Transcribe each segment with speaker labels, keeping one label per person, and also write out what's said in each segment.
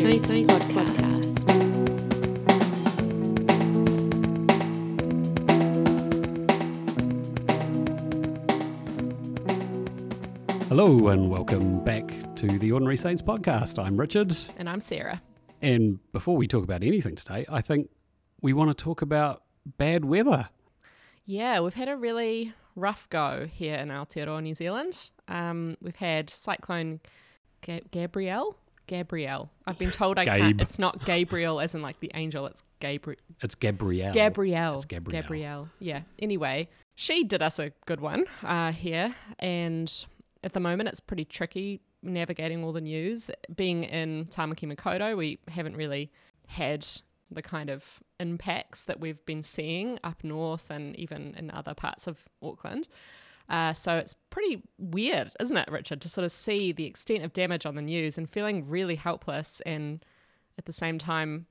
Speaker 1: Saints podcast.
Speaker 2: Hello and welcome back to the Ordinary Saints podcast. I'm Richard,
Speaker 3: And I'm Sarah.
Speaker 2: and before we talk about anything today, I think we want to talk about bad weather.
Speaker 3: Yeah, we've had a really rough go here in Aotearoa, New Zealand. Um, we've had Cyclone Ga- Gabrielle. Gabrielle. I've been told I
Speaker 2: Gabe.
Speaker 3: can't. It's not Gabriel as in like the angel. It's Gabriel.
Speaker 2: It's Gabrielle.
Speaker 3: Gabrielle.
Speaker 2: It's Gabrielle.
Speaker 3: Gabrielle. Yeah. Anyway, she did us a good one uh, here, and at the moment it's pretty tricky navigating all the news. Being in Tamaki Makaurau, we haven't really had the kind of impacts that we've been seeing up north and even in other parts of Auckland. Uh, so it's pretty weird, isn't it, Richard, to sort of see the extent of damage on the news and feeling really helpless and at the same time,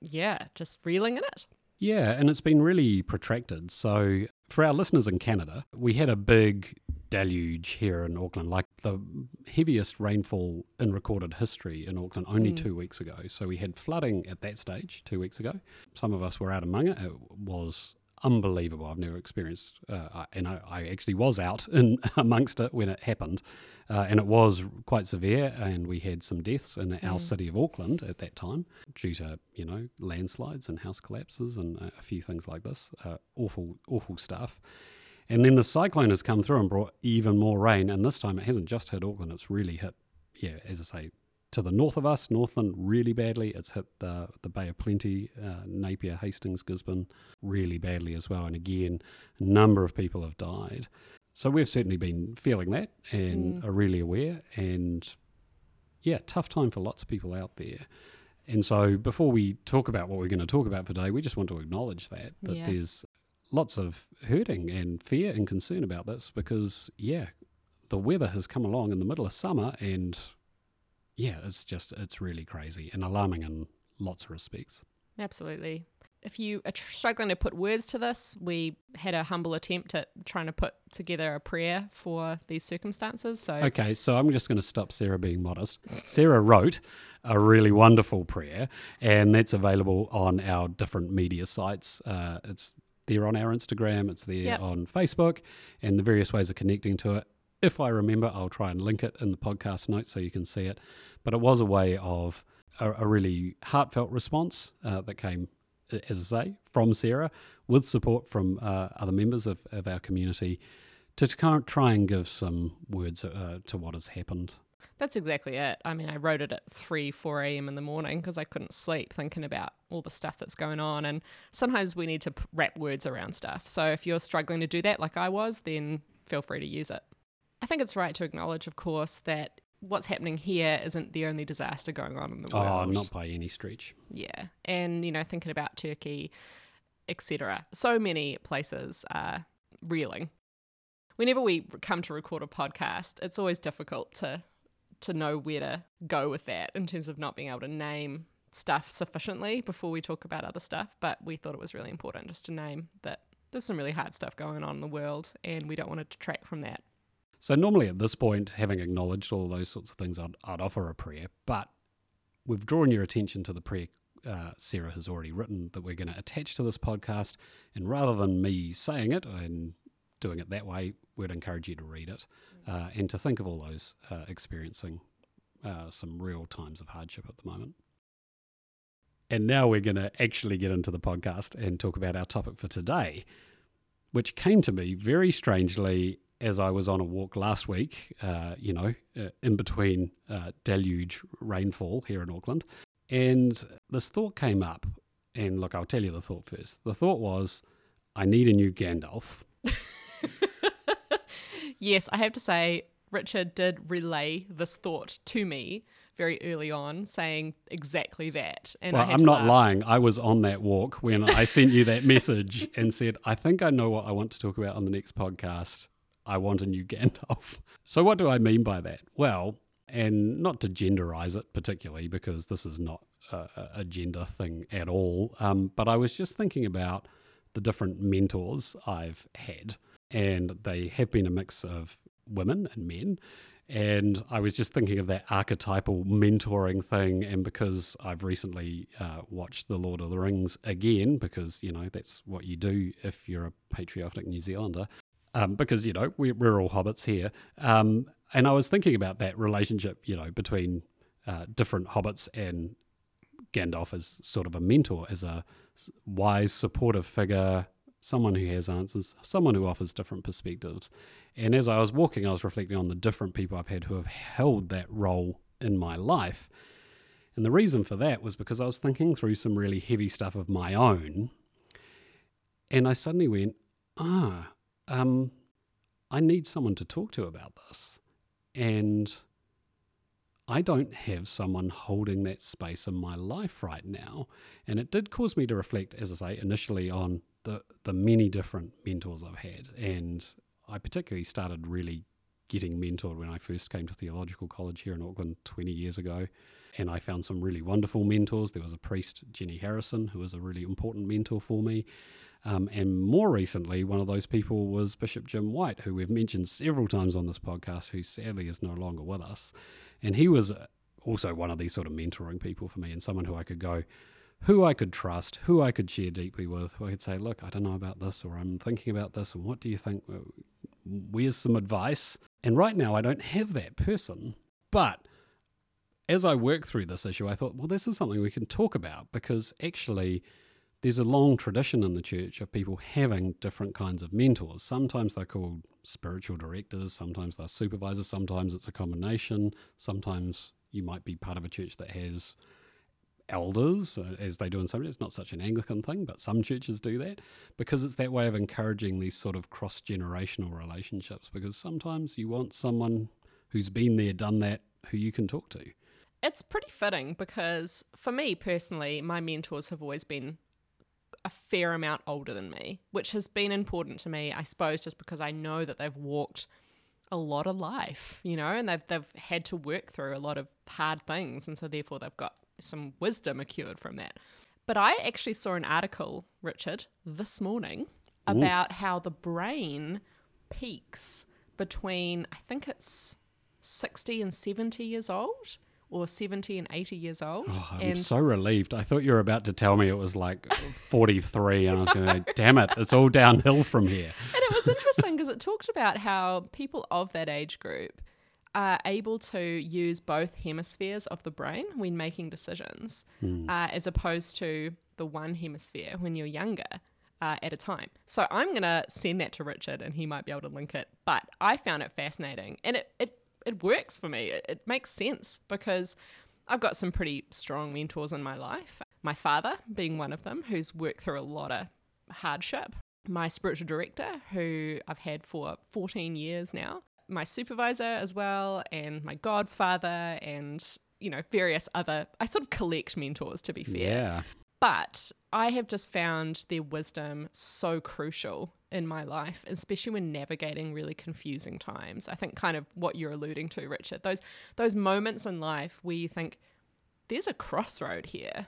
Speaker 3: yeah, just reeling in it.
Speaker 2: Yeah, and it's been really protracted. So, for our listeners in Canada, we had a big deluge here in Auckland, like the heaviest rainfall in recorded history in Auckland only two weeks ago. So, we had flooding at that stage two weeks ago. Some of us were out among it. It was unbelievable. I've never experienced, uh, and I, I actually was out in amongst it when it happened, uh, and it was quite severe. And we had some deaths in our city of Auckland at that time due to you know landslides and house collapses and a, a few things like this. Uh, awful, awful stuff. And then the cyclone has come through and brought even more rain. And this time it hasn't just hit Auckland; it's really hit, yeah, as I say, to the north of us, Northland, really badly. It's hit the the Bay of Plenty, uh, Napier, Hastings, Gisborne, really badly as well. And again, a number of people have died. So we've certainly been feeling that and are really aware. And yeah, tough time for lots of people out there. And so before we talk about what we're going to talk about today, we just want to acknowledge that that
Speaker 3: Yeah.
Speaker 2: there's lots of hurting and fear and concern about this because yeah, the weather has come along in the middle of summer and yeah, it's just it's really crazy and alarming in lots of respects.
Speaker 3: Absolutely. If you are tr- struggling to put words to this, we had a humble attempt at trying to put together a prayer for these circumstances. So,
Speaker 2: Okay, so I'm just going to stop Sarah being modest. Sarah wrote a really wonderful prayer, and that's available on our different media sites. Uh, it's there on our Instagram, it's there
Speaker 3: Yep.
Speaker 2: on Facebook, and the various ways of connecting to it. If I remember, I'll try and link it in the podcast notes so you can see it. But it was a way of a, a really heartfelt response uh, that came, as I say, from Sarah with support from uh, other members of, of our community to try and give some words uh, to what has happened.
Speaker 3: that's exactly it. I mean, I wrote it at 3, 4 a.m. in the morning because I couldn't sleep thinking about all the stuff that's going on. And sometimes we need to wrap words around stuff. So, if you're struggling to do that like I was, then feel free to use it. I think it's right to acknowledge, of course, that what's happening here isn't the only disaster going on in the
Speaker 2: Oh,
Speaker 3: world.
Speaker 2: Oh, not by any stretch.
Speaker 3: Yeah, and you know, thinking about Turkey, etc. So many places are reeling. Whenever we come to record a podcast, it's always difficult to to know where to go with that in terms of not being able to name stuff sufficiently before we talk about other stuff. But we thought it was really important just to name that there's some really hard stuff going on in the world, and we don't want to detract from that.
Speaker 2: So normally at this point, having acknowledged all those sorts of things, I'd, I'd offer a prayer. But we've drawn your attention to the prayer uh, Sarah has already written that we're going to attach to this podcast. And rather than me saying it and doing it that way, we'd encourage you to read it uh, and to think of all those uh, experiencing uh, some real times of hardship at the moment. And now we're going to actually get into the podcast and talk about our topic for today, which came to me very strangely as I was on a walk last week, uh, you know, uh, in between uh, deluge rainfall here in Auckland. And this thought came up. And look, I'll tell you the thought first. The thought was, I need a new Gandalf.
Speaker 3: Yes, I have to say, Richard did relay this thought to me very early on, saying exactly that. And I
Speaker 2: well,
Speaker 3: had
Speaker 2: I'm not
Speaker 3: laugh.
Speaker 2: lying. I was on that walk when I sent you that message and said, I think I know what I want to talk about on the next podcast. I want a new Gandalf. So, what do I mean by that? Well, and not to genderize it particularly, because this is not a, a- gender thing at all, um, but I was just thinking about the different mentors I've had, and they have been a mix of women and men. And I was just thinking of that archetypal mentoring thing. And because I've recently uh, watched The Lord of the Rings again, because, you know, that's what you do if you're a patriotic New Zealander, um, because, you know, we're, we're all hobbits here. Um, and I was thinking about that relationship, you know, between uh, different hobbits and Gandalf as sort of a mentor, as a wise, supportive figure, someone who has answers, someone who offers different perspectives. And as I was walking, I was reflecting on the different people I've had who have held that role in my life. And the reason for that was because I was thinking through some really heavy stuff of my own. And I suddenly went, ah, um, I need someone to talk to about this. And I don't have someone holding that space in my life right now. And it did cause me to reflect, as I say, initially on the, the many different mentors I've had. And I particularly started really getting mentored when I first came to theological college here in Auckland 20 years ago. And I found some really wonderful mentors. There was a priest, Jenny Harrison, who was a really important mentor for me. Um, and more recently, one of those people was Bishop Jim White, who we've mentioned several times on this podcast, who sadly is no longer with us. And he was also one of these sort of mentoring people for me and someone who I could go, who I could trust, who I could share deeply with, who I could say, look, I don't know about this, or I'm thinking about this, and what do you think? Where's some advice? And right now, I don't have that person. But as I worked through this issue, I thought, well, this is something we can talk about because actually, there's a long tradition in the church of people having different kinds of mentors. Sometimes they're called spiritual directors, sometimes they're supervisors, sometimes it's a combination. Sometimes you might be part of a church that has elders, uh, as they do in some. It's not such an Anglican thing, but some churches do that because it's that way of encouraging these sort of cross generational relationships. Because sometimes you want someone who's been there, done that, who you can talk to.
Speaker 3: It's pretty fitting because for me personally, my mentors have always been a fair amount older than me, which has been important to me, I suppose, just because I know that they've walked a lot of life, you know, and they've they've had to work through a lot of hard things, and so therefore they've got some wisdom accrued from that. But I actually saw an article, Richard, this morning about Ooh. how the brain peaks between I think it's sixty and seventy years old or 70 and 80 years old.
Speaker 2: Oh, I'm
Speaker 3: and
Speaker 2: so relieved. I thought you were about to tell me it was like 43, and I was going to go, damn it, it's all downhill from here.
Speaker 3: And it was interesting because it talked about how people of that age group are able to use both hemispheres of the brain when making decisions, mm. uh, as opposed to the one hemisphere when you're younger. Uh, at a time. So I'm going to send that to Richard and he might be able to link it. But I found it fascinating and it, it it works for me. It, it makes sense because I've got some pretty strong mentors in my life. My father being one of them, who's worked through a lot of hardship. My spiritual director, who I've had for 14 years now. My supervisor as well, and my godfather, and you know, various other. I sort of collect mentors, to be fair.
Speaker 2: Yeah.
Speaker 3: But I have just found their wisdom so crucial in my life, especially when navigating really confusing times. I think kind of what you're alluding to, Richard, those those moments in life where you think there's a crossroad here.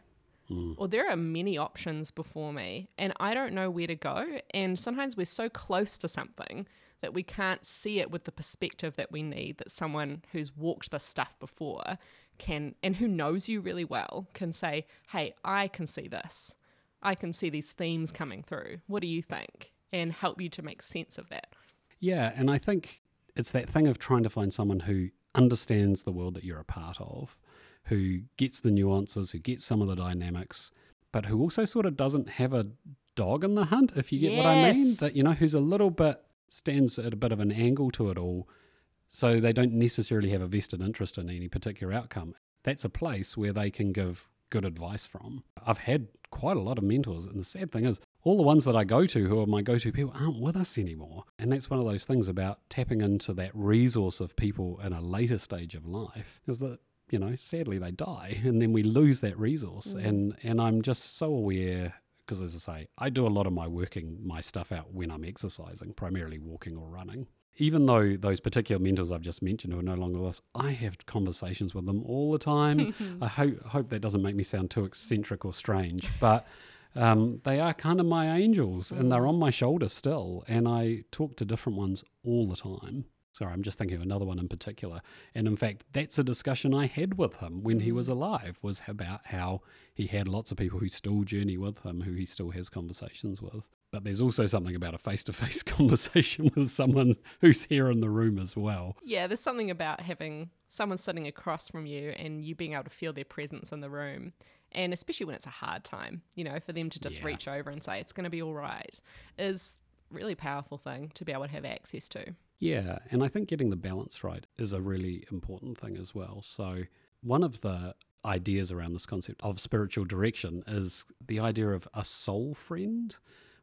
Speaker 3: Mm. Or there are many options before me and I don't know where to go. And sometimes we're so close to something that we can't see it with the perspective that we need that someone who's walked this stuff before can and who knows you really well can say, "Hey, I can see this. I can see these themes coming through. What do you think?" And help you to make sense of that.
Speaker 2: Yeah, and I think it's that thing of trying to find someone who understands the world that you're a part of, who gets the nuances, who gets some of the dynamics, but who also sort of doesn't have a dog in the hunt, if you get yes. what I mean. That, you know, who's a little bit stands at a bit of an angle to it all so they don't necessarily have a vested interest in any particular outcome. That's a place where they can give good advice from. I've had quite a lot of mentors, and the sad thing is, all the ones that I go to who are my go to people aren't with us anymore. And that's one of those things about tapping into that resource of people in a later stage of life is that, you know, sadly they die and then we lose that resource. Mm. And, and I'm just so aware because as I say, I do a lot of my working my stuff out when I'm exercising, primarily walking or running even though those particular mentors I've just mentioned who are no longer with us, I have conversations with them all the time. I hope hope that doesn't make me sound too eccentric or strange, but um, they are kind of my angels, and they're mm. on my shoulder still. And I talk to different ones all the time. Sorry, I'm just thinking of another one in particular. And in fact, that's a discussion I had with him when he was alive, was about how he had lots of people who still journey with him, who he still has conversations with. But there's also something about a face to face conversation with someone who's here in the room as well.
Speaker 3: Yeah, there's something about having someone sitting across from you and you being able to feel their presence in the room. And especially when it's a hard time, you know, for them to just
Speaker 2: Yeah.
Speaker 3: reach over and say, it's going to be all right, is really powerful thing to be able to have access to.
Speaker 2: Yeah, and I think getting the balance right is a really important thing as well. So, one of the ideas around this concept of spiritual direction is the idea of a soul friend,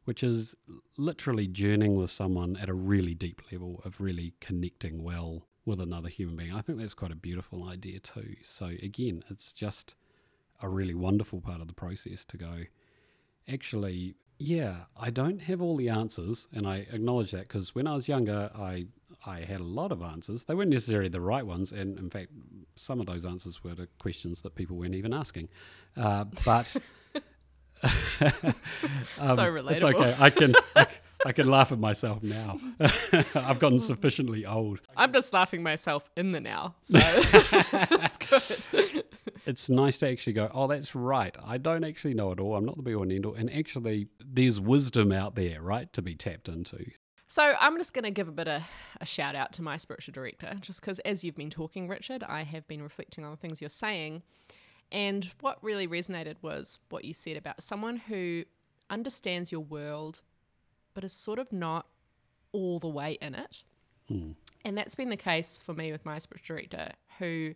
Speaker 2: which is literally journeying with someone at a really deep level of really connecting well with another human being. I think that's quite a beautiful idea too. So, again, it's just a really wonderful part of the process to go, actually, yeah, I don't have all the answers, and I acknowledge that because when I was younger, I I had a lot of answers. They weren't necessarily the right ones, and in fact, some of those answers were to questions that people weren't even asking. Uh, but um,
Speaker 3: So
Speaker 2: It's okay. I can I, I can laugh at myself now. I've gotten sufficiently old.
Speaker 3: I'm just laughing myself in the now. So that's good.
Speaker 2: it's nice to actually go, oh, that's right. I don't actually know it all. I'm not the be all and end all. And actually, there's wisdom out there, right, to be tapped into.
Speaker 3: So I'm just going to give a bit of a shout out to my spiritual director, just because as you've been talking, Richard, I have been reflecting on the things you're saying. And what really resonated was what you said about someone who understands your world, but is sort of not all the way in it. Hmm. And that's been the case for me with my spiritual director, who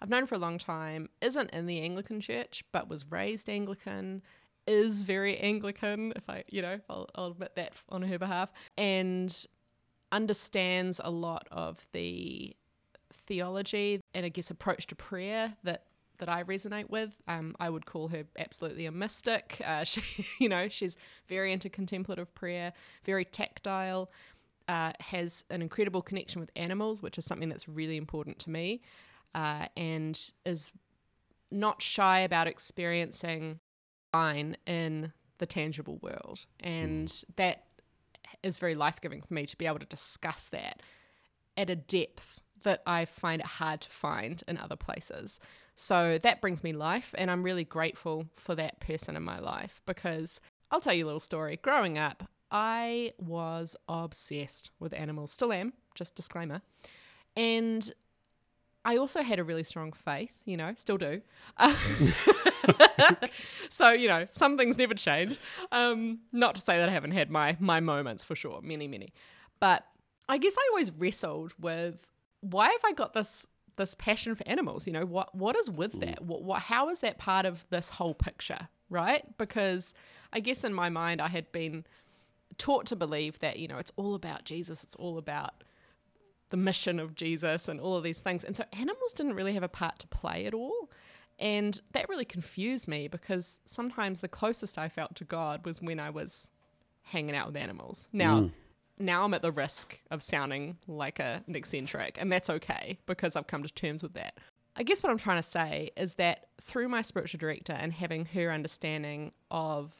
Speaker 3: I've known for a long time, isn't in the Anglican church, but was raised Anglican, is very Anglican, if I, you know, I'll, I'll admit that on her behalf, and understands a lot of the theology and I guess approach to prayer that that I resonate with. Um, I would call her absolutely a mystic. Uh, she, you know, she's very into contemplative prayer, very tactile, uh, has an incredible connection with animals, which is something that's really important to me, uh, and is not shy about experiencing divine in the tangible world. And that is very life giving for me to be able to discuss that at a depth that I find it hard to find in other places. So that brings me life, and I'm really grateful for that person in my life because I'll tell you a little story. Growing up, I was obsessed with animals, still am, just disclaimer. And I also had a really strong faith, you know, still do. so, you know, some things never change. Um, not to say that I haven't had my my moments for sure, many, many. But I guess I always wrestled with why have I got this this passion for animals? You know, what what is with mm. that? What, what how is that part of this whole picture, right? Because I guess in my mind I had been taught to believe that, you know, it's all about Jesus, it's all about the mission of Jesus and all of these things. And so animals didn't really have a part to play at all. And that really confused me because sometimes the closest I felt to God was when I was hanging out with animals. Now, mm. Now I'm at the risk of sounding like a, an eccentric, and that's okay because I've come to terms with that. I guess what I'm trying to say is that through my spiritual director and having her understanding of,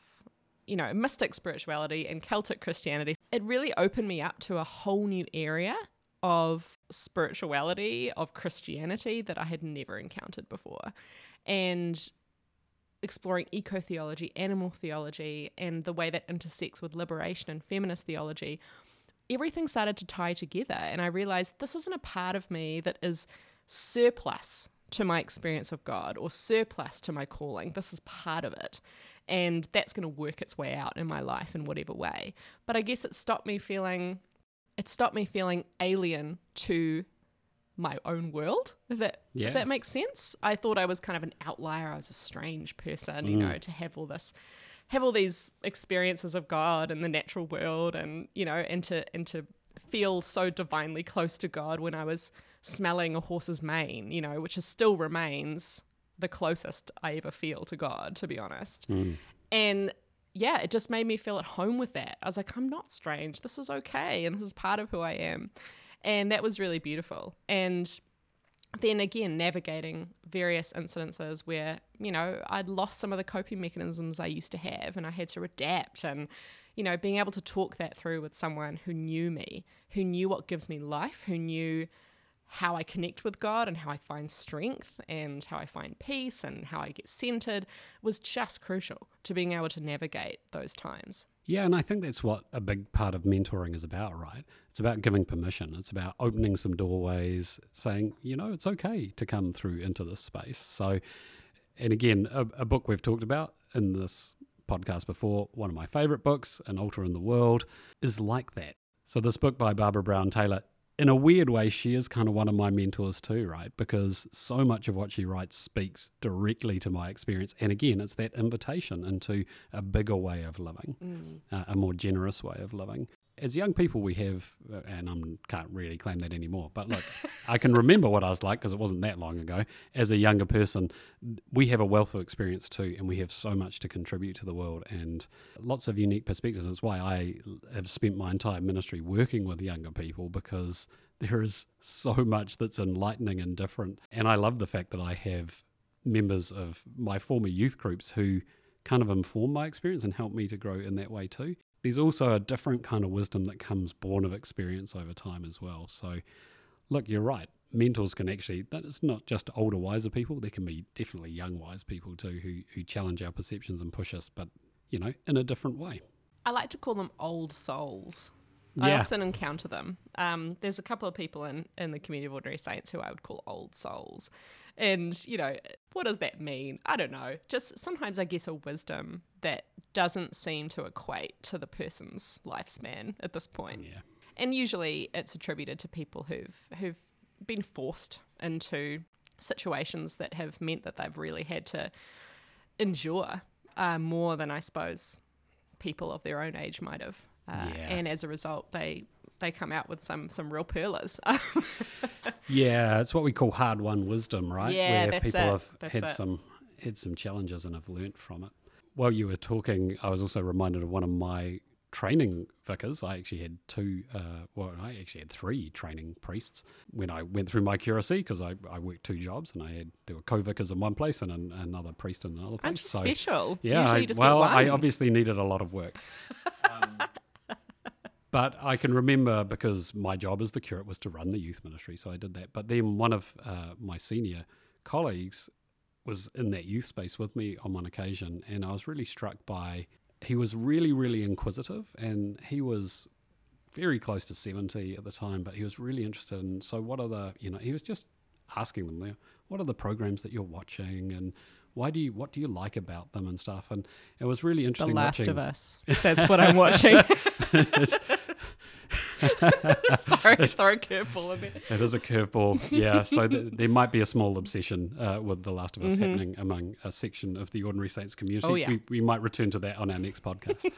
Speaker 3: you know, mystic spirituality and Celtic Christianity, it really opened me up to a whole new area of spirituality, of Christianity that I had never encountered before. And exploring eco theology, animal theology, and the way that intersects with liberation and feminist theology, everything started to tie together. And I realized this isn't a part of me that is surplus to my experience of God or surplus to my calling. This is part of it. And that's going to work its way out in my life in whatever way. But I guess it stopped me feeling it stopped me feeling alien to my own world if that
Speaker 2: Yeah.
Speaker 3: if that makes sense i thought i was kind of an outlier i was a strange person you mm. know to have all this have all these experiences of god and the natural world and you know and to and to feel so divinely close to god when i was smelling a horse's mane you know which is still remains the closest i ever feel to god to be honest mm. and yeah, it just made me feel at home with that. I was like, I'm not strange. This is okay. And this is part of who I am. And that was really beautiful. And then again, navigating various incidences where, you know, I'd lost some of the coping mechanisms I used to have and I had to adapt. And, you know, being able to talk that through with someone who knew me, who knew what gives me life, who knew how I connect with God and how I find strength and how I find peace and how I get centered was just crucial to being able to navigate those times.
Speaker 2: Yeah, and I think that's what a big part of mentoring is about, right? It's about giving permission. It's about opening some doorways, saying, you know, it's okay to come through into this space. So, and again, a, a book we've talked about in this podcast before, one of my favorite books, An Altar in the World, is like that. So, this book by Barbara Brown Taylor in a weird way, she is kind of one of my mentors too, right? Because so much of what she writes speaks directly to my experience. And again, it's that invitation into a bigger way of living, mm. uh, a more generous way of living as young people, we have, uh, and I can't really claim that anymore, but look, I can remember what I was like because it wasn't that long ago. As a younger person, we have a wealth of experience too, and we have so much to contribute to the world and lots of unique perspectives. That's why I have spent my entire ministry working with younger people because there is so much that's enlightening and different. And I love the fact that I have members of my former youth groups who kind of inform my experience and help me to grow in that way too there's also a different kind of wisdom that comes born of experience over time as well. So, look, you're right. Mentors can actually, it's not just older, wiser people. There can be definitely young, wise people too who, who challenge our perceptions and push us, but, you know, in a different way.
Speaker 3: I like to call them old souls. I often encounter them. Um, there's a couple of people in, in the community of ordinary saints who I would call old souls. And, you know, what does that mean? I don't know. Just sometimes I guess a wisdom that doesn't seem to equate to the person's lifespan at this point.
Speaker 2: Yeah.
Speaker 3: And usually it's attributed to people who've who've been forced into situations that have meant that they've really had to endure uh, more than I suppose people of their own age might have. Uh, yeah. And as a result, they they come out with some some real pearlers.
Speaker 2: yeah, it's what we call hard won wisdom, right?
Speaker 3: Yeah,
Speaker 2: Where people
Speaker 3: it.
Speaker 2: have
Speaker 3: that's
Speaker 2: had
Speaker 3: it.
Speaker 2: some had some challenges and have learnt from it. While you were talking, I was also reminded of one of my training vicars. I actually had two, uh, well, I actually had three training priests when I went through my curacy because I, I worked two jobs and I had there were co-vicars in one place and an, another priest in another place.
Speaker 3: Aren't you so, special?
Speaker 2: Yeah,
Speaker 3: I,
Speaker 2: well, I obviously needed a lot of work. um, but I can remember because my job as the curate was to run the youth ministry, so I did that. But then one of uh, my senior colleagues was in that youth space with me on one occasion, and I was really struck by he was really, really inquisitive, and he was very close to 70 at the time, but he was really interested in so what are the, you know, he was just asking them, what are the programs that you're watching and why do you what do you like about them and stuff and it was really interesting
Speaker 3: the last
Speaker 2: watching.
Speaker 3: of us that's what i'm watching Sorry, a curveball in there.
Speaker 2: It is a curveball, yeah. So th- there might be a small obsession uh, with The Last of Us mm-hmm. happening among a section of the Ordinary Saints community.
Speaker 3: Oh, yeah.
Speaker 2: we, we might return to that on our next podcast.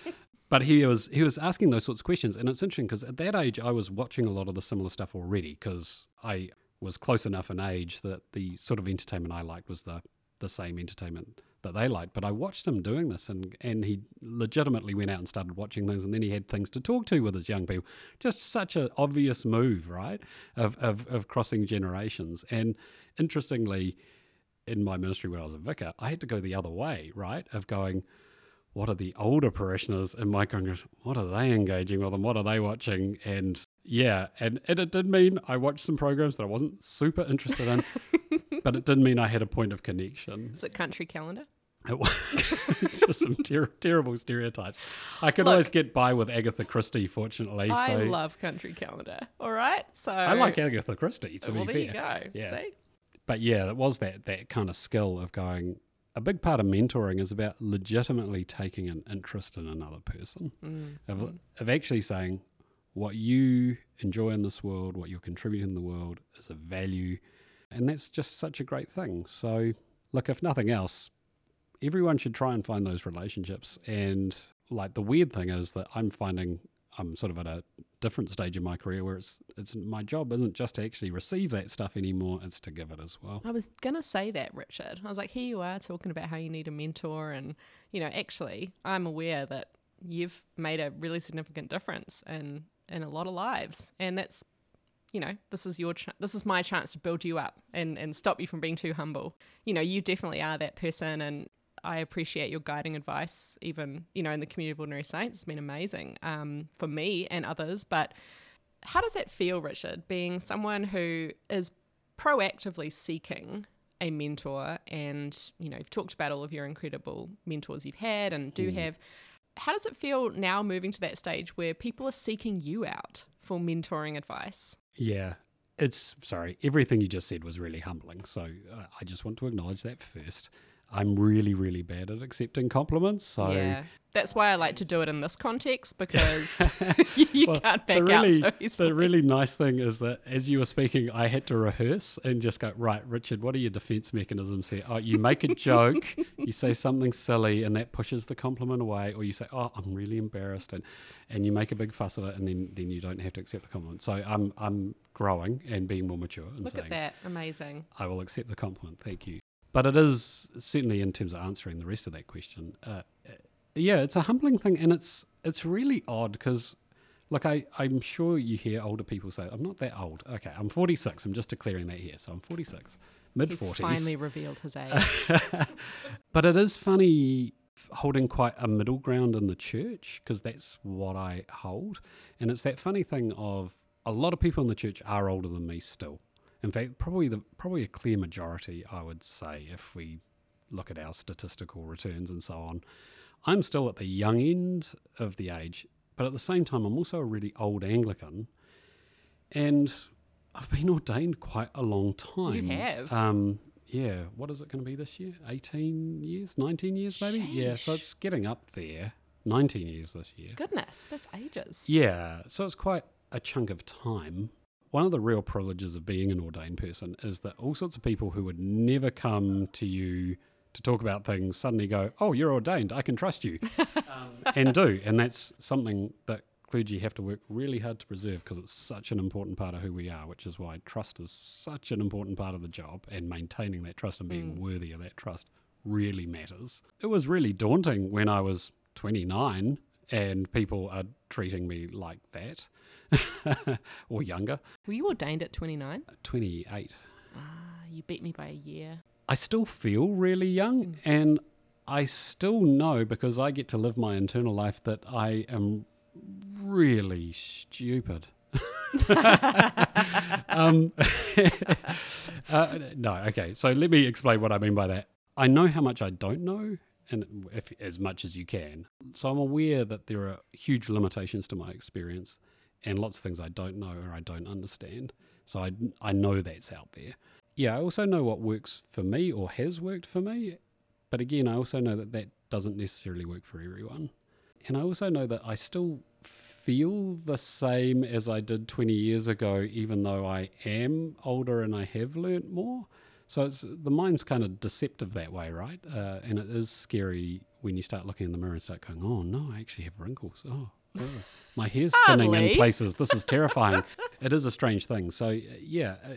Speaker 2: but he was he was asking those sorts of questions, and it's interesting because at that age I was watching a lot of the similar stuff already because I was close enough in age that the sort of entertainment I liked was the the same entertainment that they liked. But I watched him doing this, and and he legitimately went out and started watching things, and then he had things to talk to with his young people. Just such an obvious move, right? Of of, of crossing generations. And interestingly, in my ministry when I was a vicar, I had to go the other way, right? Of going. What are the older parishioners in my congregation? What are they engaging with, and what are they watching? And yeah, and, and it did mean I watched some programs that I wasn't super interested in, but it did mean I had a point of connection.
Speaker 3: Is it country calendar?
Speaker 2: It was just some ter- terrible stereotypes. I could Look, always get by with Agatha Christie, fortunately.
Speaker 3: I
Speaker 2: so.
Speaker 3: love country calendar. All right, so
Speaker 2: I like Agatha Christie. To
Speaker 3: well,
Speaker 2: be
Speaker 3: there
Speaker 2: fair,
Speaker 3: you go. Yeah. See?
Speaker 2: But yeah, it was that that kind of skill of going. A big part of mentoring is about legitimately taking an interest in another person,
Speaker 3: mm.
Speaker 2: of, of actually saying what you enjoy in this world, what you're contributing in the world, is a value, and that's just such a great thing. So, look, if nothing else, everyone should try and find those relationships. And like the weird thing is that I'm finding I'm sort of at a different stage in my career where it's it's my job isn't just to actually receive that stuff anymore, it's to give it as well.
Speaker 3: I was gonna say that, Richard. I was like, here you are talking about how you need a mentor and you know, actually I'm aware that you've made a really significant difference in in a lot of lives. And that's you know, this is your ch- this is my chance to build you up and and stop you from being too humble. You know, you definitely are that person and I appreciate your guiding advice, even, you know, in the community of ordinary saints. It's been amazing um, for me and others. But how does that feel, Richard, being someone who is proactively seeking a mentor and, you know, you've talked about all of your incredible mentors you've had and do have. How does it feel now moving to that stage where people are seeking you out for mentoring advice?
Speaker 2: Yeah. It's sorry, everything you just said was really humbling. So uh, I just want to acknowledge that first. I'm really, really bad at accepting compliments. So
Speaker 3: yeah. That's why I like to do it in this context because you, you
Speaker 2: Well,
Speaker 3: can't back
Speaker 2: really,
Speaker 3: out so easily.
Speaker 2: the really nice thing is that as you were speaking, I had to rehearse and just go, right, Richard, what are your defense mechanisms here? Oh, you make a joke, you say something silly, and that pushes the compliment away, or you say, oh, I'm really embarrassed, and, and you make a big fuss of it, and then, then you don't have to accept the compliment. So I'm, I'm growing and being more mature and
Speaker 3: Look
Speaker 2: saying,
Speaker 3: at that. Amazing.
Speaker 2: I will accept the compliment. Thank you. But it is certainly in terms of answering the rest of that question. Uh, uh, yeah, it's a humbling thing, and it's it's really odd because, look, I I'm sure you hear older people say, "I'm not that old." Okay, I'm 46. I'm just declaring that here, so I'm 46, mid
Speaker 3: He's
Speaker 2: 40s.
Speaker 3: finally revealed his age.
Speaker 2: but it is funny holding quite a middle ground in the church because that's what I hold. And it's that funny thing of a lot of people in the church are older than me still. In fact, probably the probably a clear majority, I would say, if we look at our statistical returns and so on. I'm still at the young end of the age, but at the same time, I'm also a really old Anglican, and I've been ordained quite a long time.
Speaker 3: You have.
Speaker 2: Um, yeah. What is it going to be this year? 18 years? 19 years, maybe? Yeah. So it's getting up there. 19 years this year.
Speaker 3: Goodness, that's ages.
Speaker 2: Yeah, so it's quite a chunk of time. One of the real privileges of being an ordained person is that all sorts of people who would never come to you to talk about things suddenly go, Oh, you're ordained, I can trust you, um, and do. And that's something that clergy have to work really hard to preserve because it's such an important part of who we are, which is why trust is such an important part of the job, and maintaining that trust and being worthy of that trust really matters. It was really daunting when I was 29 and people are treating me like that or younger.
Speaker 3: Were you ordained at 29?
Speaker 2: 28.
Speaker 3: Ah, you beat me by a year.
Speaker 2: I still feel really young and I still know because I get to live my internal life that I am really stupid. um, uh, no, okay. So let me explain what I mean by that. I know how much I don't know, and if as much as you can. So I'm aware that there are huge limitations to my experience, and lots of things I don't know or I don't understand. So I I know that's out there. Yeah, I also know what works for me or has worked for me, but again, I also know that that doesn't necessarily work for everyone. And I also know that I still feel the same as I did 20 years ago, even though I am older and I have learnt more. So it's, the mind's kind of deceptive that way, right? Uh, and it is scary when you start looking in the mirror and start going, oh no, I actually have wrinkles. Oh, oh, my hair's thinning in places. This is terrifying. it is a strange thing. So, uh, yeah, uh,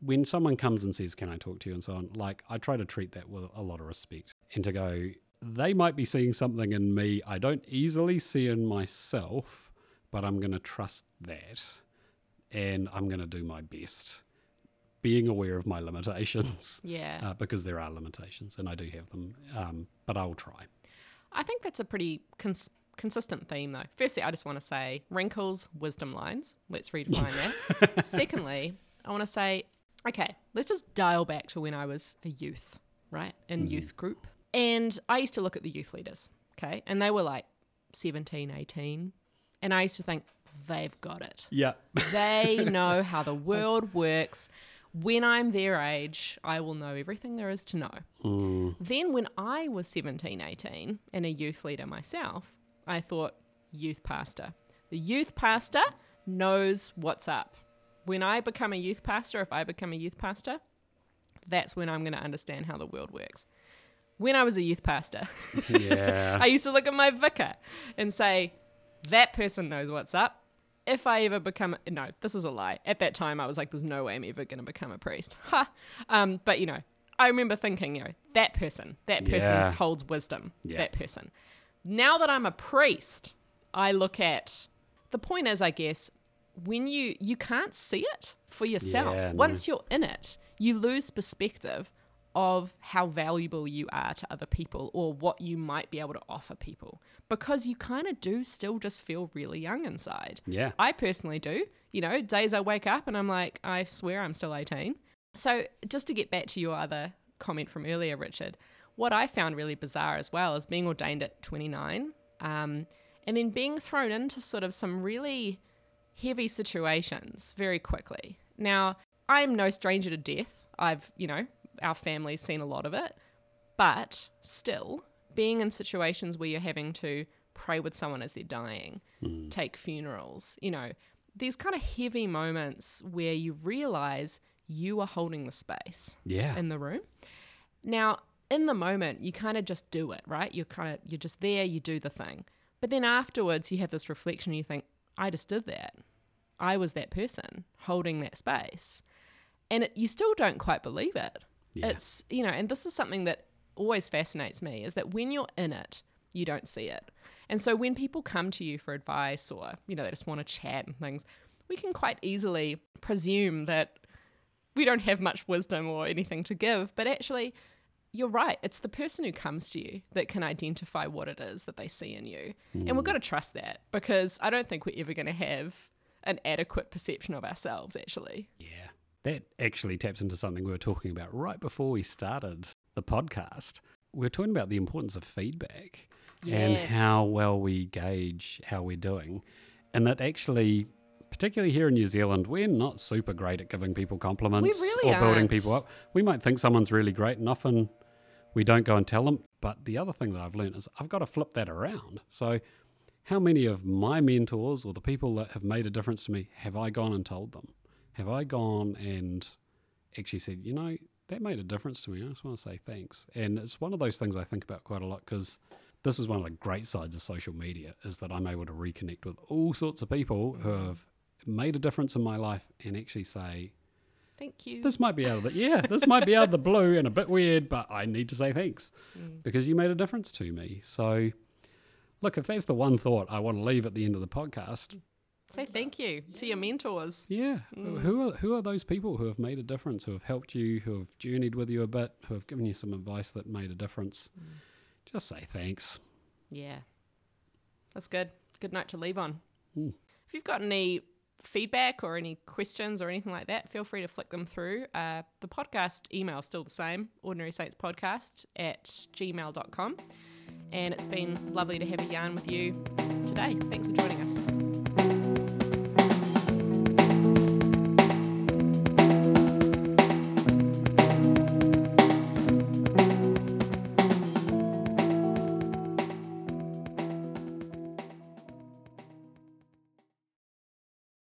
Speaker 2: when someone comes and says, Can I talk to you? and so on, like I try to treat that with a lot of respect and to go, they might be seeing something in me I don't easily see in myself, but I'm going to trust that and I'm going to do my best, being aware of my limitations.
Speaker 3: Yeah.
Speaker 2: Uh, because there are limitations and I do have them, um, but I'll try.
Speaker 3: I think that's a pretty cons- consistent theme, though. Firstly, I just want to say wrinkles, wisdom lines. Let's redefine that. Secondly, I want to say, okay, let's just dial back to when I was a youth, right? In youth group. And I used to look at the youth leaders, okay? And they were like 17, 18. And I used to think, they've got it.
Speaker 2: Yeah.
Speaker 3: They know how the world works. When I'm their age, I will know everything there is to know. Mm. Then, when I was 17, 18, and a youth leader myself, I thought, youth pastor. The youth pastor knows what's up. When I become a youth pastor, if I become a youth pastor, that's when I'm going to understand how the world works. When I was a youth pastor,
Speaker 2: Yeah.
Speaker 3: I used to look at my vicar and say, that person knows what's up. If I ever become, no, this is a lie. At that time, I was like, there's no way I'm ever going to become a priest. Ha! Um, but, you know, I remember thinking, you know, that person, that person
Speaker 2: Yeah.
Speaker 3: holds wisdom,
Speaker 2: Yeah.
Speaker 3: that person. Now that I'm a priest, I look at, the point is, I guess, when you, you can't see it for yourself.
Speaker 2: Yeah, no.
Speaker 3: Once you're in it, you lose perspective of how valuable you are to other people or what you might be able to offer people because you kind of do still just feel really young inside.
Speaker 2: Yeah.
Speaker 3: I personally do. You know, days I wake up and I'm like, I swear I'm still 18. So, just to get back to your other comment from earlier, Richard, what I found really bizarre as well is being ordained at 29 um, and then being thrown into sort of some really heavy situations very quickly. Now, I'm no stranger to death. I've, you know, our family's seen a lot of it, but still, being in situations where you're having to pray with someone as they're dying, hmm. take funerals, you know, these kind of heavy moments where you realize you are holding the space
Speaker 2: Yeah.
Speaker 3: in the room. Now, in the moment, you kind of just do it, right? You're kind of you're just there, you do the thing. But then afterwards, you have this reflection. You think, I just did that. I was that person holding that space, and it, you still don't quite believe it.
Speaker 2: Yeah.
Speaker 3: It's you know, and this is something that always fascinates me is that when you're in it, you don't see it. And so when people come to you for advice or you know they just want to chat and things, we can quite easily presume that we don't have much wisdom or anything to give, but actually, you're right. It's the person who comes to you that can identify what it is that they see in you. And we've mm. got to trust that because I don't think we're ever going to have an adequate perception of ourselves, actually.
Speaker 2: Yeah. That actually taps into something we were talking about right before we started the podcast. We were talking about the importance of feedback and how well we gauge how we're doing. And that actually, particularly here in New Zealand, we're not super great at giving people compliments
Speaker 3: really
Speaker 2: or building
Speaker 3: aren't.
Speaker 2: people up. We might think someone's really great, and often we don't go and tell them. But the other thing that I've learned is I've got to flip that around. So, how many of my mentors or the people that have made a difference to me have I gone and told them? Have I gone and actually said, you know, that made a difference to me. I just want to say thanks. And it's one of those things I think about quite a lot because this is one of the great sides of social media is that I'm able to reconnect with all sorts of people who have made a difference in my life and actually say,
Speaker 3: Thank you.
Speaker 2: this might be out of the yeah, this might be out of the blue and a bit weird, but I need to say thanks mm. because you made a difference to me. So, look, if that's the one thought I want to leave at the end of the podcast,
Speaker 3: Say thank you to your mentors.
Speaker 2: yeah, who are who are those people who have made a difference, who have helped you, who have journeyed with you a bit, who have given you some advice that made a difference? Just say thanks.
Speaker 3: Yeah. That's good. Good note to leave on.
Speaker 2: Mm.
Speaker 3: If you've got any feedback or any questions or anything like that, feel free to flick them through. Uh, the podcast email is still the same, Ordinary Saints Podcast at gmail.com. And it's been lovely to have a yarn with you today. Thanks for joining us.